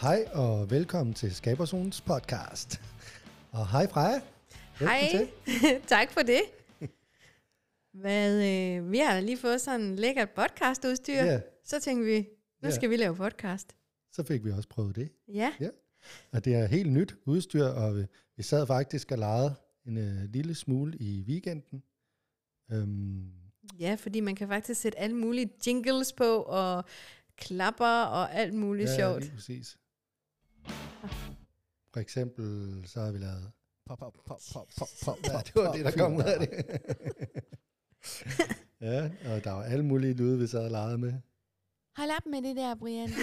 Hej og velkommen til Skaberzonens podcast. Og hej Freja. Hej, tak for det. Hvad, øh, vi har lige fået sådan en lækkert podcastudstyr. Ja. Så tænkte vi, nu Ja. skal vi lave podcast. Så fik vi også prøvet det. Ja, Ja. Og det er helt nyt udstyr, og vi, vi sad faktisk og legede en øh, lille smule i weekenden. Øhm, ja, fordi man kan faktisk sætte alle mulige jingles på, og klapper og alt muligt ja, sjovt. lige præcis. For eksempel, så har vi lavet... Pop, pop, pop, pop, pop, pop. Ja, det var det, der kom ud af det. ja, og der var alle mulige lyde, vi sad og legede med. Hold op med det der, Brian. Det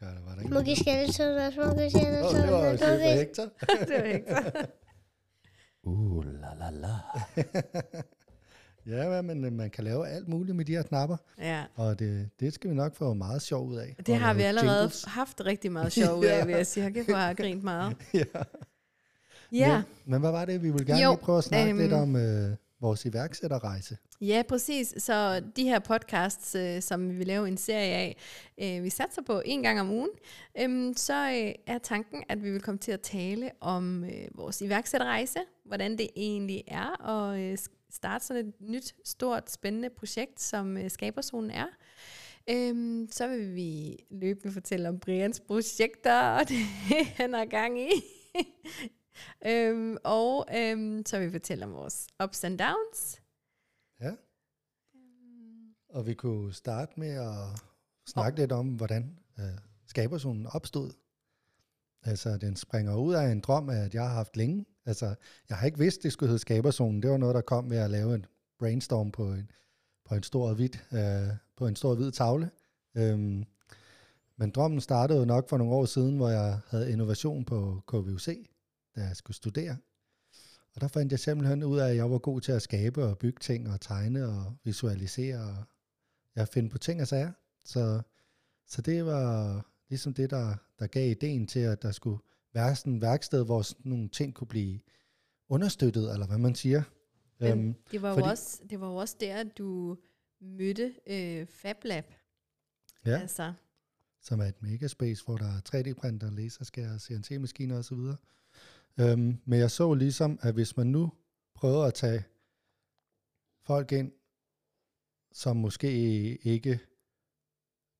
der var der Smukke skældsødder, smukke skældsødder, Åh, det var jo Hector. det var ikke så. Uh, la la la. Ja, men øh, man kan lave alt muligt med de her knapper, Ja, og det, det skal vi nok få meget sjov ud af. det har vi allerede jingles. haft rigtig meget sjov ud af, Ja. vil jeg sige. Jeg have grint meget. ja. Ja. Men, men hvad var det? Vi ville gerne Jo, lige prøve at snakke øhm, lidt om øh, vores iværksætterrejse. Ja, præcis. Så de her podcasts, øh, som vi vil lave en serie af, øh, vi satser på en gang om ugen, øhm, så øh, er tanken, at vi vil komme til at tale om øh, vores iværksætterrejse, hvordan det egentlig er at øh, starte sådan et nyt, stort, spændende projekt, som øh, Skaberzonen er. Øhm, så vil vi løbende fortælle om Brians projekter, og det han har gang i. øhm, og øhm, så vil vi fortælle om vores ups and downs. Ja. Og vi kunne starte med at snakke lidt om, hvordan øh, skaberzonen opstod. Altså, den springer ud af en drøm, at jeg har haft længe. Altså, jeg har ikke vidst, det skulle hedde skaberzonen. Det var noget, der kom ved at lave en brainstorm på en, på en stor hvid, øh, på en stor hvid tavle. Øhm, men drømmen startede jo nok for nogle år siden, hvor jeg havde innovation på KVUC, da jeg skulle studere. Og der fandt jeg simpelthen ud af, at jeg var god til at skabe og bygge ting og tegne og visualisere og jeg finde på ting og sager. Så, så det var ligesom det, der, der gav ideen til, at der skulle være sådan værksted, hvor sådan nogle ting kunne blive understøttet, eller hvad man siger. Øhm, det var, jo fordi- også, det var jo også der, at du mødte øh, FabLab. ja, Altså, som er et megaspace, hvor der er 3D-printer, laserskærer, CNC-maskiner osv. Øhm, men jeg så ligesom, at hvis man nu prøver at tage folk ind, som måske ikke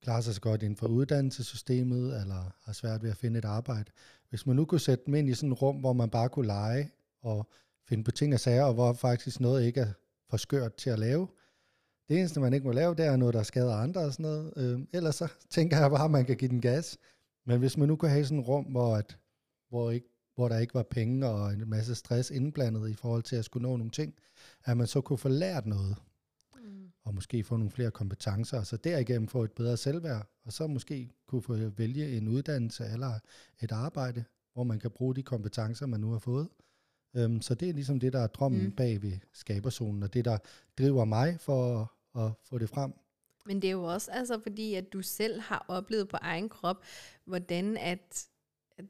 klarer sig så godt inden for uddannelsessystemet, eller har svært ved at finde et arbejde. Hvis man nu kunne sætte dem ind i sådan et rum, hvor man bare kunne lege og finde på ting og sager, og hvor faktisk noget ikke er for skørt til at lave. Det eneste, man ikke må lave, det er noget, der skader andre og sådan noget. Øh, ellers så tænker jeg bare, at man kan give den gas. Men hvis man nu kunne have sådan et rum, hvor, at, hvor, ikke, hvor der ikke var penge og en masse stress indblandet i forhold til at skulle nå nogle ting, at man så kunne få lært noget og måske få nogle flere kompetencer, og så derigennem få et bedre selvværd, og så måske kunne få vælge en uddannelse eller et arbejde, hvor man kan bruge de kompetencer, man nu har fået. Øhm, så det er ligesom det, der er drømmen Mm. bag ved skaberzonen, og det, der driver mig for at, at få det frem. men det er jo også altså, fordi, at du selv har oplevet på egen krop, hvordan at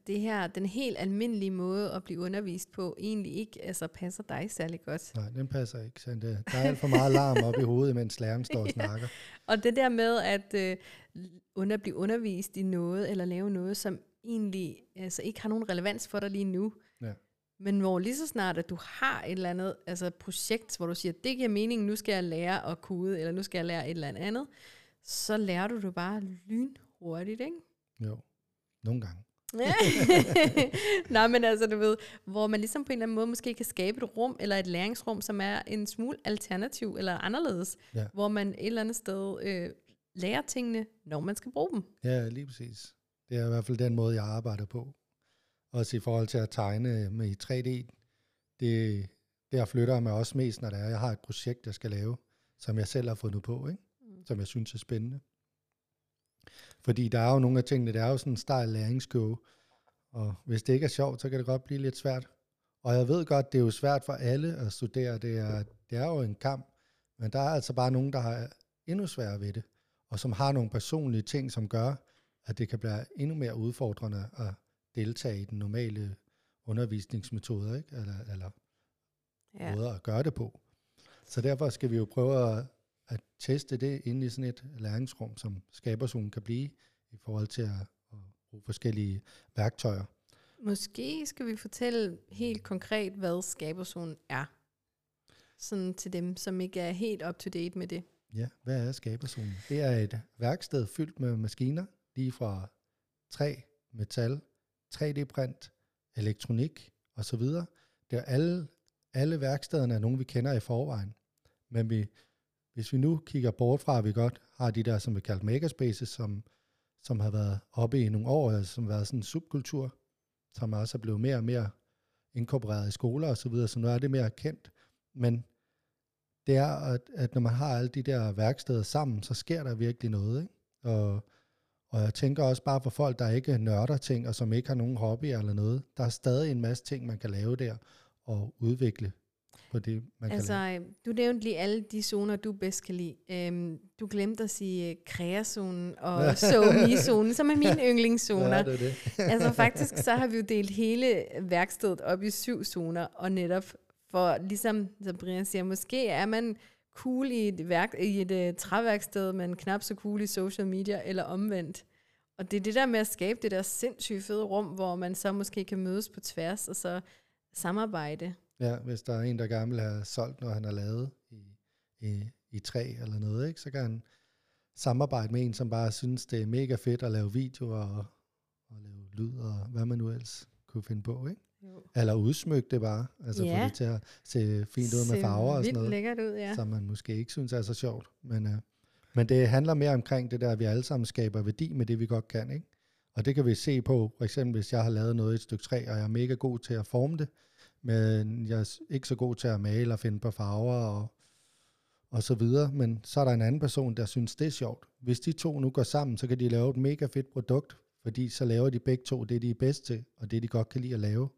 det her, den helt almindelige måde at blive undervist på, egentlig ikke altså, passer dig særlig godt. Nej, den passer ikke. Så det, der er alt for meget larm op i hovedet, mens læreren står og Ja. snakker. Og det der med at øh, under, blive undervist i noget, eller lave noget, som egentlig altså, ikke har nogen relevans for dig lige nu, Ja. men hvor lige så snart, at du har et eller andet altså projekt, hvor du siger, det giver mening, nu skal jeg lære at kode, eller nu skal jeg lære et eller andet, så lærer du det bare lynhurtigt, ikke? Jo, nogle gange. Nej, men altså, du ved, hvor man ligesom på en eller anden måde måske kan skabe et rum, eller et læringsrum, som er en smule alternativ, eller anderledes, Ja. hvor man et eller andet sted øh, lærer tingene, når man skal bruge dem. Ja, lige præcis. Det er i hvert fald den måde, jeg arbejder på. Også i forhold til at tegne med i 3D. Det, der flytter jeg mig også mest, når det er, jeg har et projekt, jeg skal lave, som jeg selv har fundet på, ikke? Mm. som jeg synes er spændende. Fordi der er jo nogle af tingene, det er jo sådan en stejl læringskurve, og hvis det ikke er sjovt, så kan det godt blive lidt svært. Og jeg ved godt, det er jo svært for alle at studere, det er, det er jo en kamp, men der er altså bare nogen, der har endnu sværere ved det, og som har nogle personlige ting, som gør, at det kan blive endnu mere udfordrende at deltage i den normale undervisningsmetode, ikke? Eller, eller Ja. måder at gøre det på. Så derfor skal vi jo prøve at at teste det inde i sådan et læringsrum, som skaberzonen kan blive, i forhold til at, at bruge forskellige værktøjer. Måske skal vi fortælle helt konkret, hvad skaberzonen er. Sådan til dem, som ikke er helt up to date med det. Ja, hvad er skaberzonen? Det er et værksted fyldt med maskiner, lige fra træ, metal, 3D-print, elektronik osv. Det er alle, alle værkstederne er nogle, vi kender i forvejen. Men vi, hvis vi nu kigger bort fra, at vi godt har de der, som vi kalder makerspaces, som, som har været oppe i nogle år, altså som har været sådan en subkultur, som også er blevet mere og mere inkorporeret i skoler og så videre, så nu er det mere kendt. Men det er, at, at når man har alle de der værksteder sammen, så sker der virkelig noget. Ikke? Og, og jeg tænker også bare for folk, der ikke nørder ting, og som ikke har nogen hobby eller noget, der er stadig en masse ting, man kan lave der, og udvikle på det, man altså, kan lave. du nævnte lige alle de zoner, du bedst kan lide. Øhm, du glemte at sige uh, kreazonen og so-me-zonen, som er mine yndlingszoner. Ja, det er det. altså faktisk, så har vi jo delt hele værkstedet op i syv zoner, og netop for, ligesom som Brian siger, måske er man cool i et, værk, i et uh, træværksted, men knap så cool i social media, eller omvendt. Og det er det der med at skabe det der sindssygt fede rum, hvor man så måske kan mødes på tværs, og så samarbejde. Ja, hvis der er en, der gerne vil have solgt, når han har lavet i, i, i træ eller noget, ikke, så kan han samarbejde med en, som bare synes, det er mega fedt at lave videoer og, og lave lyd og hvad man nu ellers kunne finde på, ikke? Jo. Eller udsmykke det bare, altså Ja. få det til at se fint ud med farver og sådan noget, lækkert ud, ja. som man måske ikke synes er så sjovt. Men, øh, men det handler mere omkring det der, at vi alle sammen skaber værdi med det, vi godt kan, ikke? Og det kan vi se på, for eksempel hvis jeg har lavet noget i et stykke træ, og jeg er mega god til at forme det, men jeg er ikke så god til at male og finde på farver og, og så videre. Men så er der en anden person, der synes, det er sjovt. Hvis de to nu går sammen, så kan de lave et mega fedt produkt, fordi så laver de begge to det, de er bedst til, og det, de godt kan lide at lave.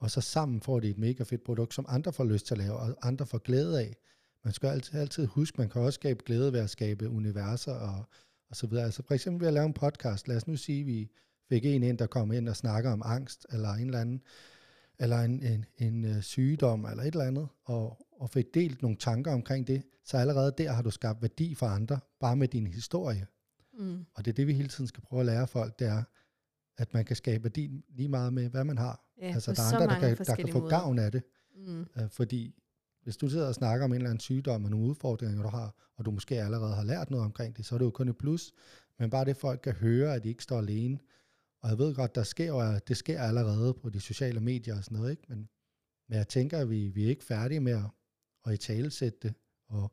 Og så sammen får de et mega fedt produkt, som andre får lyst til at lave, og andre får glæde af. Man skal altid, altid huske, man kan også skabe glæde ved at skabe universer og, og så videre. Altså for eksempel ved at lave en podcast. Lad os nu sige, at vi fik en ind, der kom ind og snakker om angst, eller en eller anden, eller en, en, en øh, sygdom, eller et eller andet, og, og fik delt nogle tanker omkring det, så allerede der har du skabt værdi for andre, bare med din historie. Mm. Og det er det, vi hele tiden skal prøve at lære folk, det er, at man kan skabe værdi lige meget med, hvad man har. Ja, altså, der er andre, der kan, der kan få måder. gavn af det. Mm. Øh, fordi hvis du sidder og snakker om en eller anden sygdom og nogle udfordringer, du har, og du måske allerede har lært noget omkring det, så er det jo kun et plus. Men bare det, folk kan høre, at de ikke står alene. Og jeg ved godt, der sker jo, det sker allerede på de sociale medier og sådan noget, ikke? Men, men jeg tænker, at vi, vi er ikke færdige med at, at i talesætte det og,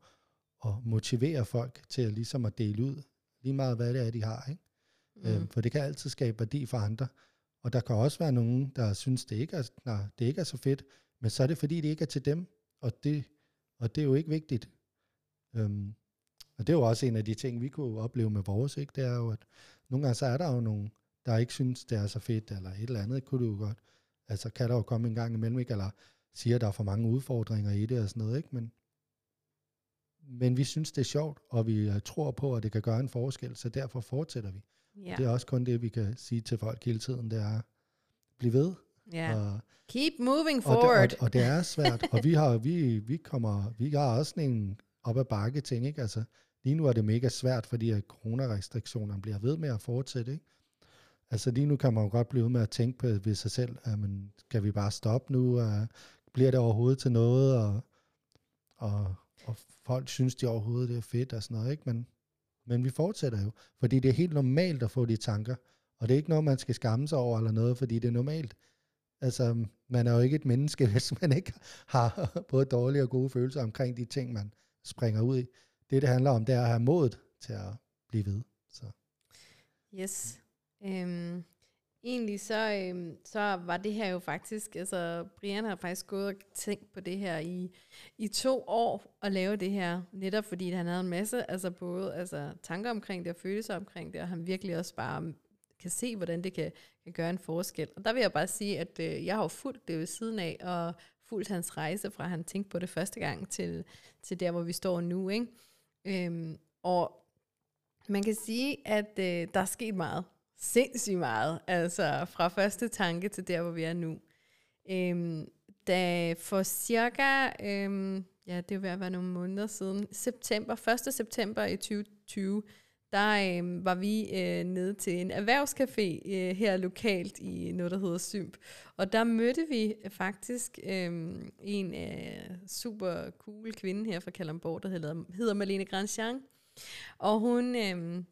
og motivere folk til at, ligesom at dele ud, lige meget hvad det er, de har. Ikke? Mm. Øhm, for det kan altid skabe værdi for andre. Og der kan også være nogen, der synes, det ikke er, nej, det ikke er så fedt, men så er det fordi, det ikke er til dem, og det, og det er jo ikke vigtigt. Øhm, og det er jo også en af de ting, vi kunne opleve med vores, ikke? det er jo, at nogle gange så er der jo nogen, der ikke synes, det er så fedt, eller et eller andet, kunne du jo godt. Altså kan der jo komme en gang imellem, ikke? eller siger, at der er for mange udfordringer i det og sådan noget, ikke? Men, men vi synes, det er sjovt, og vi øh, tror på, at det kan gøre en forskel, så derfor fortsætter vi. Ja. Det er også kun det, vi kan sige til folk hele tiden, det er, bliv ved. ja. Og, Keep moving og, forward. det, og, og det er svært, og vi har, vi, vi kommer, vi har også sådan en op ad bakke ting, ikke? Altså, lige nu er det mega svært, fordi at coronarestriktionerne bliver ved med at fortsætte, ikke? Altså lige nu kan man jo godt blive ved med at tænke på ved sig selv, ah, at man, skal vi bare stoppe nu, og bliver det overhovedet til noget, og, og, og folk synes de overhovedet det er fedt og sådan noget, ikke? Men, men vi fortsætter jo, fordi det er helt normalt at få de tanker, og det er ikke noget, man skal skamme sig over eller noget, fordi det er normalt. Altså, man er jo ikke et menneske, hvis man ikke har både dårlige og gode følelser omkring de ting, man springer ud i. Det, det handler om, det er at have modet til at blive ved. Så. Yes. Øhm, egentlig så, øhm, så var det her jo faktisk, altså Brian har faktisk gået og tænkt på det her i, i to år at lave det her, netop fordi han havde en masse, altså både altså, tanker omkring det og følelser omkring det, og han virkelig også bare kan se, hvordan det kan, kan gøre en forskel. Og der vil jeg bare sige, at øh, jeg har jo fulgt det ved siden af, og fulgt hans rejse fra han tænkte på det første gang til, til der, hvor vi står nu. Ikke? Øhm, og man kan sige, at øh, der er sket meget. Sindssygt meget. Altså fra første tanke til der, hvor vi er nu. Øhm, da for cirka, øhm, ja, det var ved at være nogle måneder siden, september, 1. september i 2020, der øh, var vi øh, nede til en erhvervscafé øh, her lokalt i noget, der hedder Symp. Og der mødte vi faktisk øh, en øh, super cool kvinde her fra Kalamborg, der hedder, hedder Malene Grandjean. Og hun, øh,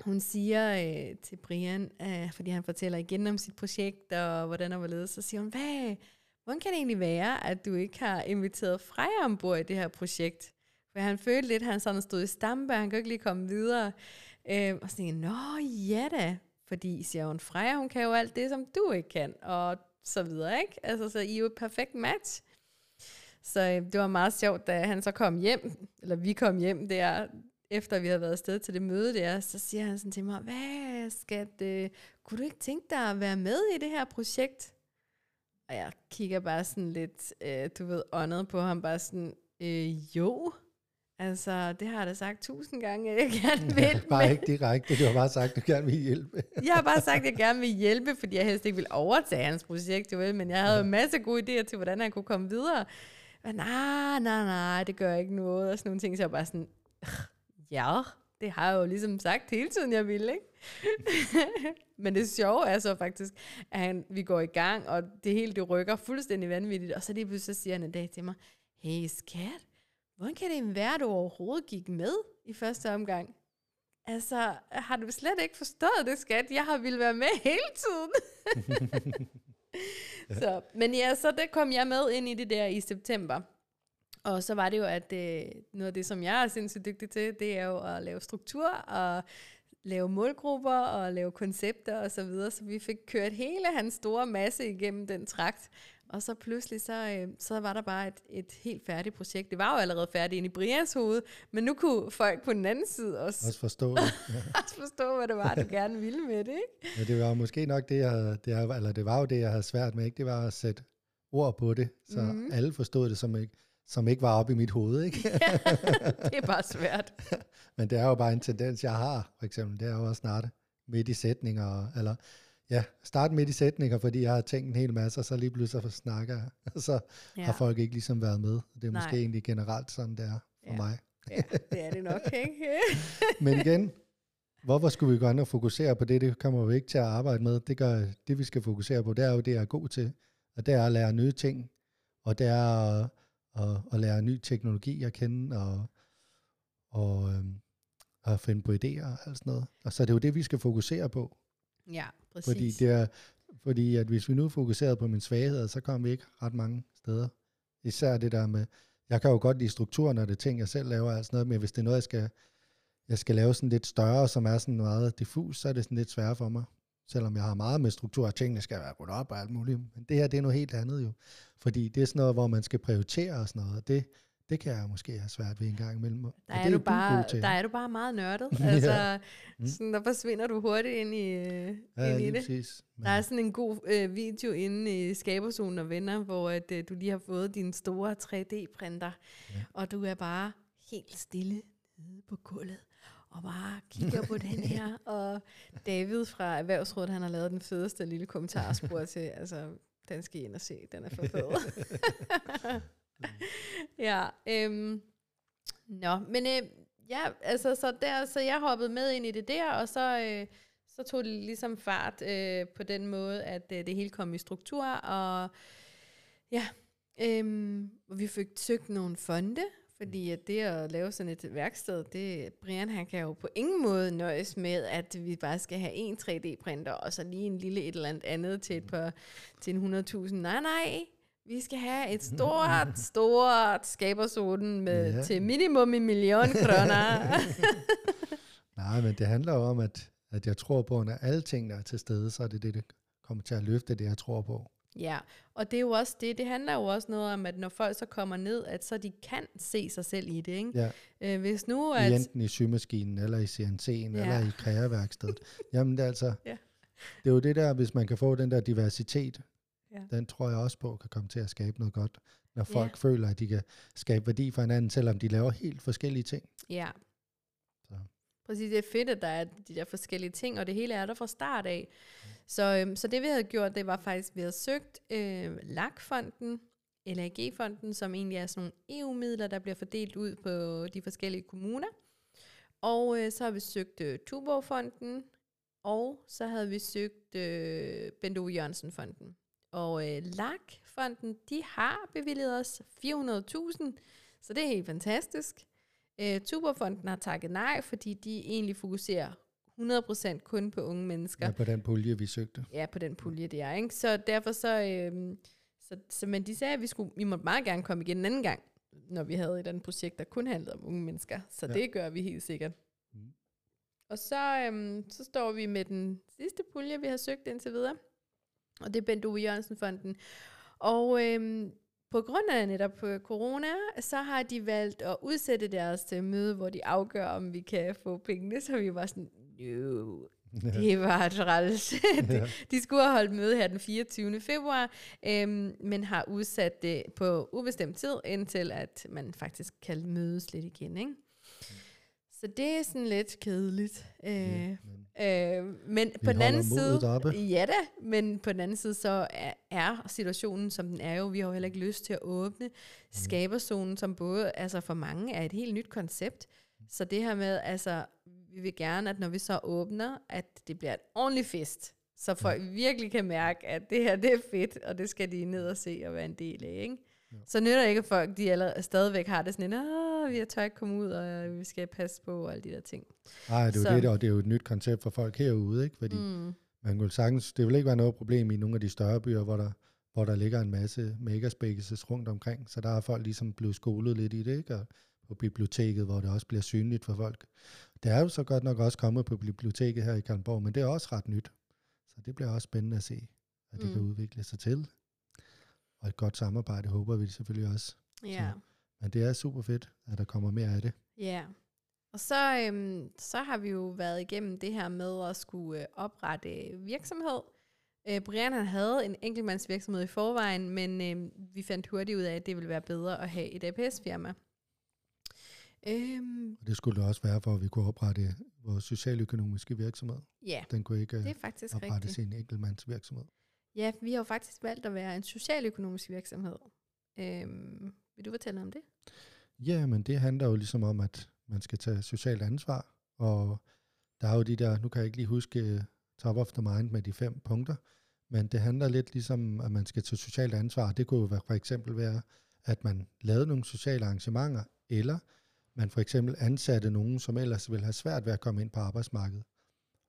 hun siger øh, til Brian, øh, fordi han fortæller igen om sit projekt, og hvordan han var så siger hun, hvad, hvordan kan det egentlig være, at du ikke har inviteret Freja ombord i det her projekt? For han følte lidt, at han sådan stod i stampe, han kunne ikke lige komme videre. Øh, og så tænkte jeg, nå ja da, fordi siger hun, Freja, hun kan jo alt det, som du ikke kan, og så videre, ikke? Altså, så I er jo et perfekt match. Så øh, det var meget sjovt, da han så kom hjem, eller vi kom hjem der, efter vi havde været afsted til det møde der, så siger han sådan til mig, hvad skal det, kunne du ikke tænke dig at være med i det her projekt? Og jeg kigger bare sådan lidt, øh, du ved, åndet på ham, bare sådan, øh, jo, altså det har jeg da sagt tusind gange, jeg gerne vil. bare ikke direkte, du har bare sagt, at du gerne vil hjælpe. jeg har bare sagt, at jeg gerne vil hjælpe, fordi jeg helst ikke vil overtage hans projekt, jo, men jeg havde en masse gode idéer til, hvordan han kunne komme videre. Men nej, nej, nej, det gør ikke noget, og sådan nogle ting, så jeg bare sådan, ja, det har jeg jo ligesom sagt hele tiden, jeg ville, ikke? Men det sjove er så faktisk, at han, vi går i gang, og det hele det rykker fuldstændig vanvittigt, og så lige pludselig siger han en dag til mig, hey skat, hvordan kan det være, du overhovedet gik med i første omgang? Altså, har du slet ikke forstået det, skat? Jeg har ville være med hele tiden. så, men ja, så det kom jeg med ind i det der i september. Og så var det jo, at øh, noget af det, som jeg er sindssygt dygtig til, det er jo at lave struktur og lave målgrupper og lave koncepter og så videre. Så vi fik kørt hele hans store masse igennem den trakt. Og så pludselig, så, øh, så var der bare et, et helt færdigt projekt. Det var jo allerede færdigt inde i Brians hoved, men nu kunne folk på den anden side også, Også forstå det. Ja. også forstå, hvad det var, du gerne ville med det. Ikke? Ja, det var måske nok det, jeg havde, det, jeg- eller det var jo det, jeg havde svært med, ikke? Det var at sætte ord på det, så Mhm. mm. alle forstod det, som ikke, som ikke var oppe i mit hoved, ikke? Det er bare svært. Men det er jo bare en tendens, jeg har, for eksempel. Det er jo at starte midt i sætninger, eller ja, starte midt i sætninger, fordi jeg har tænkt en hel masse, og så lige pludselig så snakker jeg, og så ja. har folk ikke ligesom været med. Det er Nej. måske egentlig generelt sådan, det er for Ja. mig. Ja, det er det nok, ikke? Men igen, hvorfor skulle vi gå ind og fokusere på det? Det kommer vi ikke til at arbejde med. Det, gør, det vi skal fokusere på, det er jo det, jeg er god til. Og det er at lære nye ting. Og det er at, at lære ny teknologi at kende, og, og øhm, at finde på idéer og alt sådan noget. Og så er det jo det, vi skal fokusere på. Ja, præcis. Fordi, det er, fordi at hvis vi nu fokuserede på mine svagheder, så kommer vi ikke ret mange steder. Især det der med, jeg kan jo godt lide strukturen, og det ting, jeg selv laver, og sådan noget, men hvis det er noget, jeg skal, jeg skal lave sådan lidt større, som er sådan meget diffus, så er det sådan lidt sværere for mig. Selvom jeg har meget med struktur, og tingene skal være gået op og alt muligt. Men det her, det er noget helt andet jo. Fordi det er sådan noget, hvor man skal prioritere og sådan noget, og det, det kan jeg måske have svært ved en gang imellem. Der det er, du bare, der er du bare meget nørdet. Ja. Altså, Mm. sådan, der forsvinder du hurtigt ind i, øh, ja, ind i det. præcis. Men, Der er sådan en god øh, video inde i Skaberzonen og Venner, hvor at, øh, du lige har fået din store 3D-printer, Ja. og du er bare helt stille nede på gulvet, og bare kigger på den her. Og David fra Erhvervsrådet, han har lavet den fedeste lille kommentarspor til, altså, den skal I ind og se, den er for fed. ja, øhm, Nå, men øh, ja, altså, så, der, så jeg hoppede med ind i det der, og så, øh, så tog det ligesom fart øh, på den måde, at øh, det hele kom i struktur, og ja, øhm, og vi fik søgt nogle fonde, fordi at det at lave sådan et værksted, det, Brian han kan jo på ingen måde nøjes med, at vi bare skal have en 3D-printer, og så lige en lille et eller andet andet til, et par, til en 100.000. Nej, nej, vi skal have et stort, stort skabersoden med, Ja. til minimum en million kroner. Nej, men det handler jo om, at, at jeg tror på, at når alle tingene er til stede, så er det det, det kommer til at løfte det, jeg tror på. Ja, og det er jo også det, det handler jo også noget om, at når folk så kommer ned, at så de kan se sig selv i det, ikke? Ja, Øh, hvis nu, i at... enten i symaskinen, eller i CNC'en, Ja. ja. eller i kreaværkstedet. Jamen det er altså, Ja. det er jo det der, hvis man kan få den der diversitet, Ja. den tror jeg også på, kan komme til at skabe noget godt. Når Ja. folk føler, at de kan skabe værdi for hinanden, selvom de laver helt forskellige ting. Ja. Præcis, det er fedt, at der er de der forskellige ting, og det hele er der fra start af. Så, øhm, så det vi havde gjort, det var faktisk, at vi havde søgt øh, LAG-fonden, LAG-fonden, som egentlig er sådan nogle EU-midler, der bliver fordelt ud på de forskellige kommuner. Og øh, så har vi søgt øh, Tuborg-fonden, og så havde vi søgt øh, Bendo Jørgensen-fonden. Og øh, LAG-fonden, de har bevilget os 400.000, så det er helt fantastisk. Øh, Tuborg-fonden har takket nej, fordi de egentlig fokuserer 100% kun på unge mennesker. Ja, på den pulje, vi søgte. Ja, på den pulje, det er. Ikke? Så derfor så, øh, så, så, men de sagde, at vi, skulle, vi måtte meget gerne komme igen en anden gang, når vi havde et andet projekt, der kun handlede om unge mennesker. Så Ja. det gør vi helt sikkert. Mm. Og så, øhm, så står vi med den sidste pulje, vi har søgt indtil videre. Og det er Bent Ove Jørgensen-fonden. Og øhm, på grund af netop øh, corona, så har de valgt at udsætte deres øh, møde, hvor de afgør, om vi kan få pengene. Så vi var sådan, no, det var træls. de, de skulle have holdt møde her den 24. februar, øhm, men har udsat det på ubestemt tid, indtil at man faktisk kan mødes lidt igen. Ikke? Så det er sådan lidt kedeligt. Øh, Ja, øh, men på den anden side, oppe. ja da, men på den anden side, så er, er situationen, som den er jo, vi har jo heller ikke lyst til at åbne skaberzonen, som både, altså for mange er et helt nyt koncept. Så det her med, altså, vi vil gerne, at når vi så åbner, at det bliver et ordentligt fest, så folk virkelig kan mærke, at det her, det er fedt, og det skal de ned og se og være en del af, ikke? Så nytter det ikke, at folk de allerede, stadigvæk har det sådan en, vi tør ikke komme ud, og vi skal passe på, og alle de der ting. Nej, det er jo det, og det er jo et nyt koncept for folk herude, ikke? Fordi mm. man kunne sagtens, det vil ikke være noget problem i nogle af de større byer, hvor der, hvor der ligger en masse makerspaces rundt omkring, så der er folk ligesom blevet skolet lidt i det, ikke? Og på biblioteket, hvor det også bliver synligt for folk. Det er jo så godt nok også kommet på biblioteket her i Kalmborg, men det er også ret nyt. Så det bliver også spændende at se, at det mm. kan udvikle sig til. Og et godt samarbejde håber vi selvfølgelig også. Ja. Men det er super fedt, at der kommer mere af det. Ja. Og så, øhm, så har vi jo været igennem det her med at skulle øh, oprette virksomhed. Øh, Brian han havde en enkeltmandsvirksomhed i forvejen, men øh, vi fandt hurtigt ud af, at det ville være bedre at have et APS-firma. Øhm, Og det skulle det også være, for at vi kunne oprette vores socialøkonomiske virksomhed. ja, Den kunne ikke det øh, er faktisk oprette rigtigt. sin enkeltmandsvirksomhed. Ja, vi har jo faktisk valgt at være en socialøkonomisk virksomhed. Øhm, vil du fortælle om det? Ja, men det handler jo ligesom om, at man skal tage socialt ansvar, og der er jo de der, nu kan jeg ikke lige huske øh, top of the mind med de fem punkter, men det handler lidt ligesom, at man skal tage socialt ansvar. Det kunne jo for eksempel være, at man lavede nogle sociale arrangementer, eller man for eksempel ansatte nogen, som ellers ville have svært ved at komme ind på arbejdsmarkedet,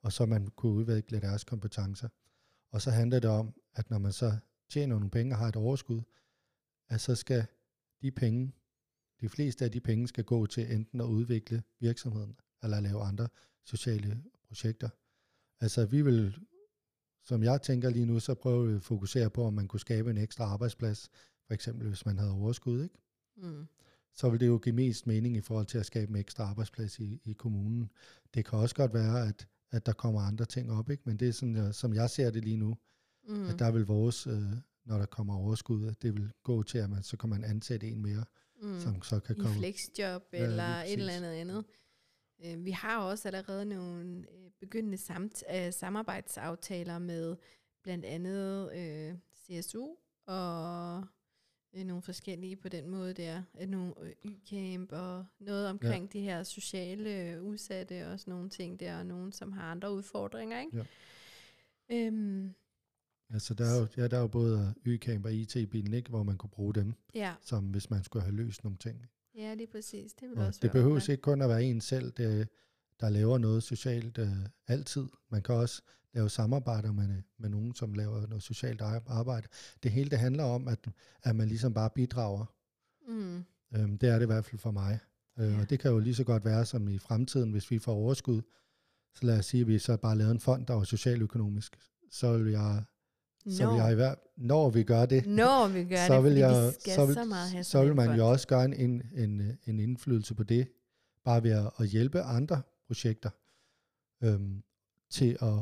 og så man kunne udvikle deres kompetencer. Og så handler det om, at når man så tjener nogle penge og har et overskud, at så skal de penge, de fleste af de penge skal gå til enten at udvikle virksomheden, eller lave andre sociale projekter. Altså vi vil, som jeg tænker lige nu, så prøve at fokusere på, om man kunne skabe en ekstra arbejdsplads, for eksempel hvis man havde overskud, ikke? Mm. så vil det jo give mest mening i forhold til at skabe en ekstra arbejdsplads i, i kommunen. Det kan også godt være, at, at der kommer andre ting op, ikke? men det er sådan, som jeg ser det lige nu, Mm. at der vil vores, øh, når der kommer overskud, at det vil gå til, at man så kan man ansætte en mere, mm. som så kan i komme. flexjob Ja, eller et eller andet andet. Øh, Vi har også allerede nogle øh, begyndende samt, øh, samarbejdsaftaler med blandt andet øh, CSU og nogle forskellige på den måde der. Øh, Nogle øh, Y-camp og noget omkring ja. de her sociale øh, udsatte og sådan nogle ting der, og nogen, som har andre udfordringer. Ikke? Ja. Øhm, Altså der er jo, ja, der er jo både Y-camp og IT-bilen, ikke? hvor man kunne bruge dem, ja. som hvis man skulle have løst nogle ting. ja, det er præcis. Det vil Og også det behøves ikke kun at være en selv, det, der laver noget socialt øh, altid. Man kan også lave samarbejder med, med nogen, som laver noget socialt ar- arbejde. Det hele det handler om, at, at man ligesom bare bidrager. Mm. Øhm, det er det i hvert fald for mig. Øh, Ja. Og det kan jo lige så godt være som i fremtiden, hvis vi får overskud. Så lad os sige, at vi så bare lavede en fond, der var socialøkonomisk. Så vil jeg, så vil Nå. jeg i hver, når vi gør det, Når vi gør så det, vil fordi jeg, vi så vil, så meget have så vil man jo også gøre en, en, en, en indflydelse på det, bare ved at, at hjælpe andre projekter øhm, til at,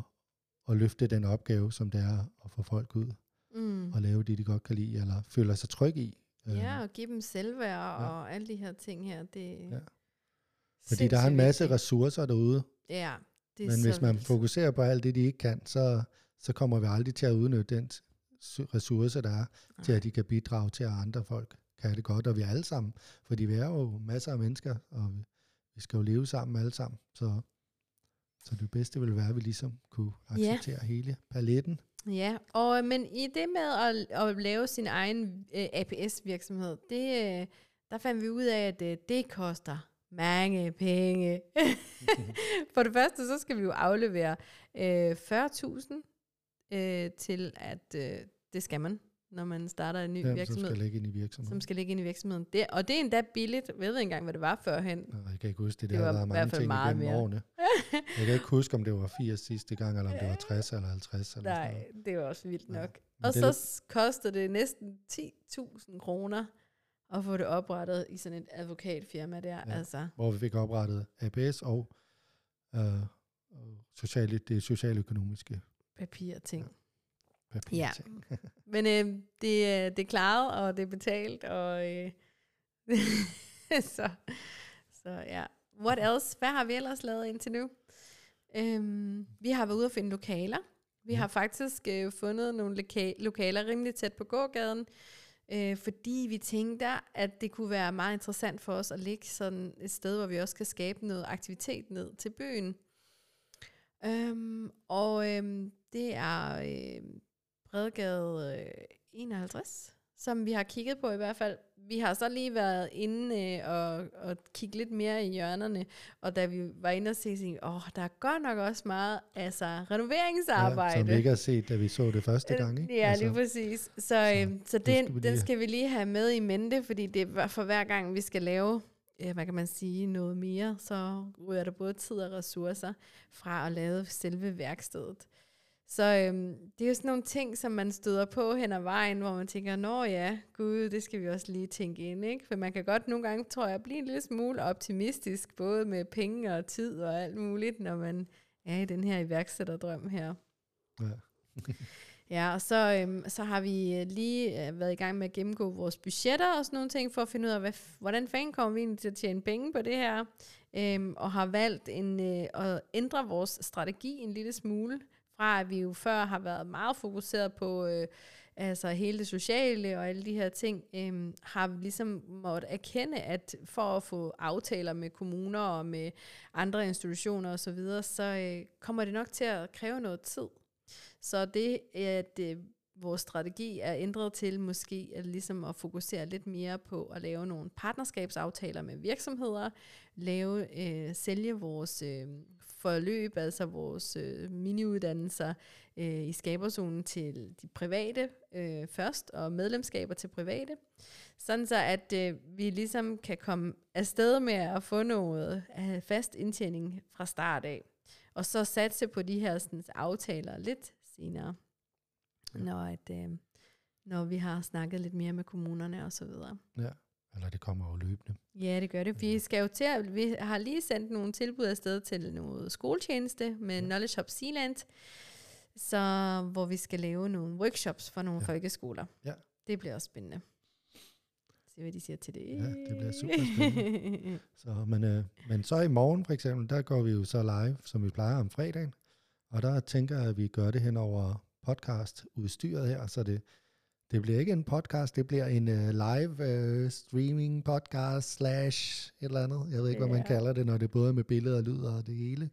at løfte den opgave, som det er at få folk ud Mm. og lave det, de godt kan lide, eller føler sig trygge i. Øhm, Ja, og give dem selvværd og alle de her ting her. Det Ja. Fordi der er en masse sindssygt ressourcer derude, vigtigt. Ja, det er men hvis man vigtigt. fokuserer på alt det, de ikke kan, så, så kommer vi aldrig til at udnytte den ressourcer, der er, til at de kan bidrage til, at andre folk kan det godt, og vi er alle sammen, fordi vi er jo masser af mennesker, og vi, vi skal jo leve sammen alle sammen, så, så det bedste ville være, at vi ligesom kunne Ja. acceptere hele paletten. Ja, og, men i det med at, at lave sin egen øh, APS-virksomhed, det, øh, der fandt vi ud af, at øh, det koster mange penge. For det første, så skal vi jo aflevere øh, 40.000 øh, til, at øh, det skal man, når man starter en ny Ja, som virksomhed, skal ligge ind i virksomheden. som skal ligge ind i virksomheden. Det, og det er endda billigt. Jeg ved ikke engang, hvad det var førhen. Nå, Jeg kan ikke huske det, Det var har været hvert mange fald ting meget igennem mere. årene. Jeg kan ikke huske, om det var 80 sidste gang, eller om det var 60 eller 50. Eller sådan Nej, noget. det var også vildt Ja, nok. men Og det så s- koster det næsten 10.000 kroner at få det oprettet i sådan et advokatfirma der. Ja. Ja. Altså, Hvor vi fik oprettet APS og, øh, og sociale, det socialøkonomiske papirting. Papir. Ja. Men øh, det, er- det er klaret, og det er betalt, og øh, så, så ja. What else? Hvad har vi ellers lavet indtil nu? Øhm, vi har været ude at finde lokaler. Vi Ja. har faktisk øh, fundet nogle loka- lokaler rimelig tæt på gågaden, øh, fordi vi tænkte, at det kunne være meget interessant for os at ligge sådan et sted, hvor vi også kan skabe noget aktivitet ned til byen. Øhm, og øhm, det er øh, Bredgade øh, 51, som vi har kigget på i hvert fald. Vi har så lige været inde øh, og, og kigge lidt mere i hjørnerne, og da vi var inde og se, så tænkte åh, der er godt nok også meget altså, renoveringsarbejde. Ja, som vi ikke har set, da vi så det første gang. Ikke? Øh, Ja, lige præcis. Så, så, øhm, så det den, skal vi den lige- skal vi lige have med i mente, fordi det er for hver gang, vi skal lave, øh, hvad kan man sige, noget mere, så ryger der både tid og ressourcer fra at lave selve værkstedet. Så øhm, det er jo sådan nogle ting, som man støder på hen ad vejen, hvor man tænker, nå ja, gud, det skal vi også lige tænke ind, ikke? For man kan godt nogle gange, tror jeg, blive en lille smule optimistisk, både med penge og tid og alt muligt, når man er i den her iværksætterdrøm her. Ja. Ja, og så, øhm, så har vi øh, lige øh, været i gang med at gennemgå vores budgetter og sådan nogle ting, for at finde ud af, hvad, hvordan fanden kommer vi egentlig til at tjene penge på det her, øhm, og har valgt en, øh, at ændre vores strategi en lille smule, fra at vi jo før har været meget fokuseret på øh, altså hele det sociale og alle de her ting, øh, har vi ligesom måttet erkende, at for at få aftaler med kommuner og med andre institutioner osv., så, videre, så øh, kommer det nok til at kræve noget tid. Så det, at øh, vores strategi er ændret til måske at, ligesom at fokusere lidt mere på at lave nogle partnerskabsaftaler med virksomheder, lave, øh, sælge vores øh, forløb, altså vores øh, miniuddannelser øh, i skaberzonen til de private øh, først, og medlemskaber til private. Sådan så, at øh, vi ligesom kan komme afsted med at få noget af fast indtjening fra start af. Og så satse på de her sådan, aftaler lidt senere, når, at, øh, når vi har snakket lidt mere med kommunerne og så videre. ja. Eller det kommer jo løbende. Ja, det gør det. Vi skal jo til at, vi har lige sendt nogle tilbud afsted til noget skoletjeneste med Knowledge Hub Sealand, så, hvor vi skal lave nogle workshops for nogle Ja. ja. folkeskoler. Ja. Det bliver også spændende. Se, hvad de siger til det. Ja, det bliver super spændende. Så, men, øh, men så i morgen for eksempel, der går vi jo så live, som vi plejer om fredagen. Og der tænker jeg, at vi gør det hen over podcast-udstyret her, så det, det bliver ikke en podcast, det bliver en uh, live uh, streaming podcast slash et eller andet. Jeg ved ikke, hvad man kalder det, når det både er med billeder og lyd og det hele.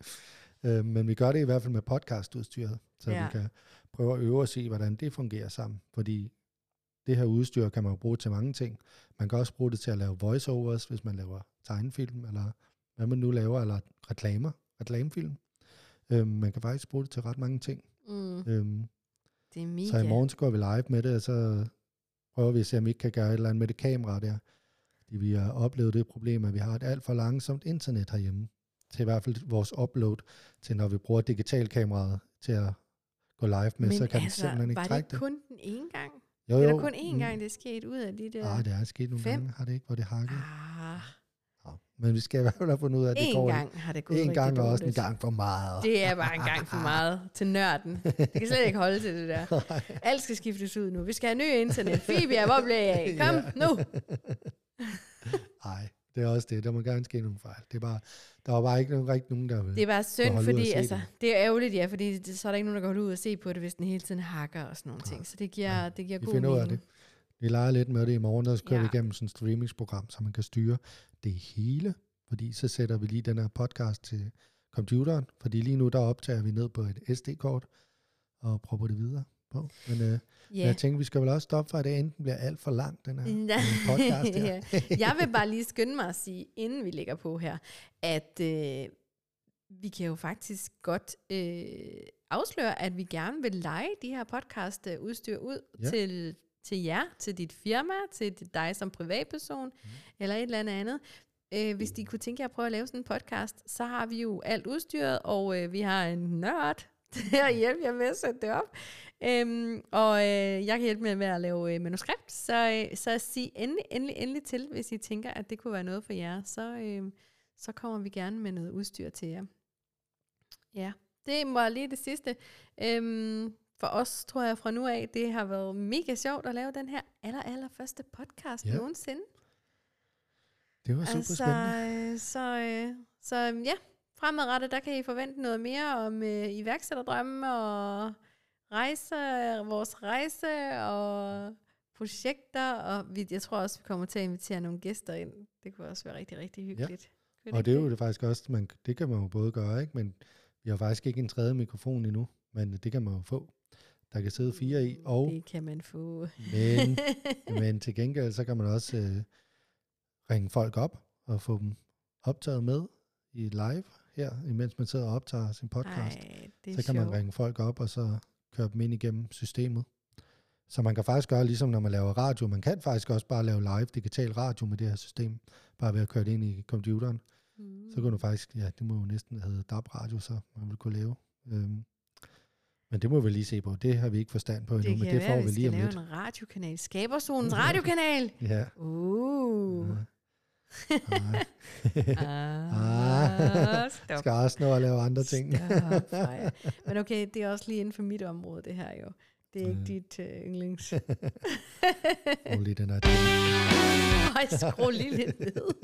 Uh, men vi gør det i hvert fald med podcast-udstyret, så Ja. vi kan prøve at øve os i, hvordan det fungerer sammen. Fordi det her udstyr kan man jo bruge til mange ting. Man kan også bruge det til at lave voiceovers, hvis man laver tegnefilm, eller hvad man nu laver, eller reklamer, reklamefilm. Øhm, man kan faktisk bruge det til ret mange ting. mm, Øhm, det er mega. så i morgen så går vi live med det, og så prøver vi at se, om vi ikke kan gøre et eller andet med det kamera der. Fordi vi har oplevet det problem, at vi har et alt for langsomt internet herhjemme. Til i hvert fald vores upload, til når vi bruger digitalkameraet til at gå live med, Men så kan altså, vi simpelthen ikke var trække det kun den ene gang? Jo, Eller jo. kun én Mm. gang, det er sket ud af de der... Nej, det er sket nogle Fem? gange, har det ikke, hvor det hakket. Ah. Men vi skal i hvert fald have fundet ud af, at det en går gang har det gået en gang og også en gang for meget. Det er bare en gang for meget til nørden. Det kan slet ikke holde til det der. Alt skal skiftes ud nu. Vi skal have ny internet. Fibi, hvor blev jeg af? Kom, Ja. nu! Nej, Det er også det. Der må gerne ske nogle fejl. Det er bare, der var bare ikke, nogen- rigtig nogen, der vil. Det er bare synd, fordi altså, det. det. er ærgerligt, ja, fordi det, så er der ikke nogen, der går ud og se på det, hvis den hele tiden hakker og sådan nogle ting. Så det giver, det giver vi god finder ud af mening. det. Vi leger lidt med det i morgen, der kører ja. vi igennem sådan et streamingsprogram, så man kan styre det hele. Fordi så sætter vi lige den her podcast til computeren. Fordi lige nu, der optager vi ned på et SD-kort og propper det videre på. Men øh, Ja. jeg tænker, vi skal vel også stoppe for, at det enten bliver alt for langt, den her Ja. øh, podcast her. Ja. Jeg vil bare lige skynde mig at sige, inden vi lægger på her, at øh, vi kan jo faktisk godt øh, afsløre, at vi gerne vil lege de her podcast-udstyr ud Ja. ja. til, til jer, til dit firma, til dig som privatperson, mm. eller et eller andet andet. Øh, hvis de kunne tænke jer at prøve at lave sådan en podcast, så har vi jo alt udstyret, og øh, vi har en nørd til at hjælpe jer med at sætte det op. Øhm, og øh, jeg kan hjælpe med, med at lave øh, manuskript, så, øh, så sig endelig, endelig, endelig til, hvis I tænker, at det kunne være noget for jer, så, øh, så kommer vi gerne med noget udstyr til jer. Ja, det var lige det sidste. Øhm, for os, tror jeg, fra nu af, det har været mega sjovt at lave den her aller, aller første podcast Ja. ja. nogensinde. Det var super altså, spændende. øh, så, øh, så øh, ja, fremadrettet, der kan I forvente noget mere om øh, iværksætterdrømme og rejse, vores rejse og projekter. Og vi, jeg tror også, vi kommer til at invitere nogle gæster ind. Det kunne også være rigtig, rigtig hyggeligt. Kunne Og det er jo det faktisk også, man, det kan man jo både gøre, ikke? men vi har faktisk ikke en tredje mikrofon endnu, men det kan man jo få. Der kan sidde fire i, og Det kan man få. men, men til gengæld, så kan man også øh, ringe folk op og få dem optaget med i live her, imens man sidder og optager sin podcast. Ej, så kan man sjovt. ringe folk op og så køre dem ind igennem systemet. Så man kan faktisk gøre ligesom når man laver radio. Man kan faktisk også bare lave live digital radio med det her system, bare ved at køre det ind i computeren. Mm. Så kan du faktisk, ja, det må jo næsten hedde DAB-radio, så man vil kunne lave. Øhm, men det må vi lige se på. Det har vi ikke forstand på endnu, det men kan det være, får vi vi lige om lave lidt. en radiokanal. Skaberzonens radiokanal. Ja. Uh. ja. Ej, Ah, stop. skal også nå at lave andre ting. Stop. Men okay, det er også lige inden for mit område, det her jo. Det er ikke dit uh, yndlings. Brug lige den her. Høj, skru lige lidt ned.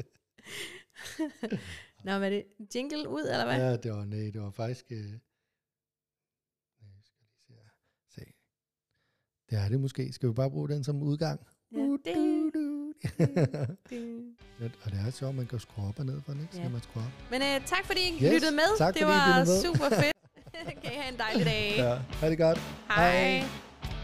Nå, hvad er det? Jingle ud, eller hvad? Ja, det var, nej, det var faktisk... Øh, nej, jeg skal lige se her. Se. Det er det måske. Skal vi bare bruge den som udgang? Ja, Uh, det- du, og det er sjovt, man kan skrue op og ned for den, ikke? Skal Ja. man skrue op? Men uh, tak fordi I Yes, lyttede med. tak det var med. super fedt. kan I have en dejlig dag. Ja, ha' det godt. Hej.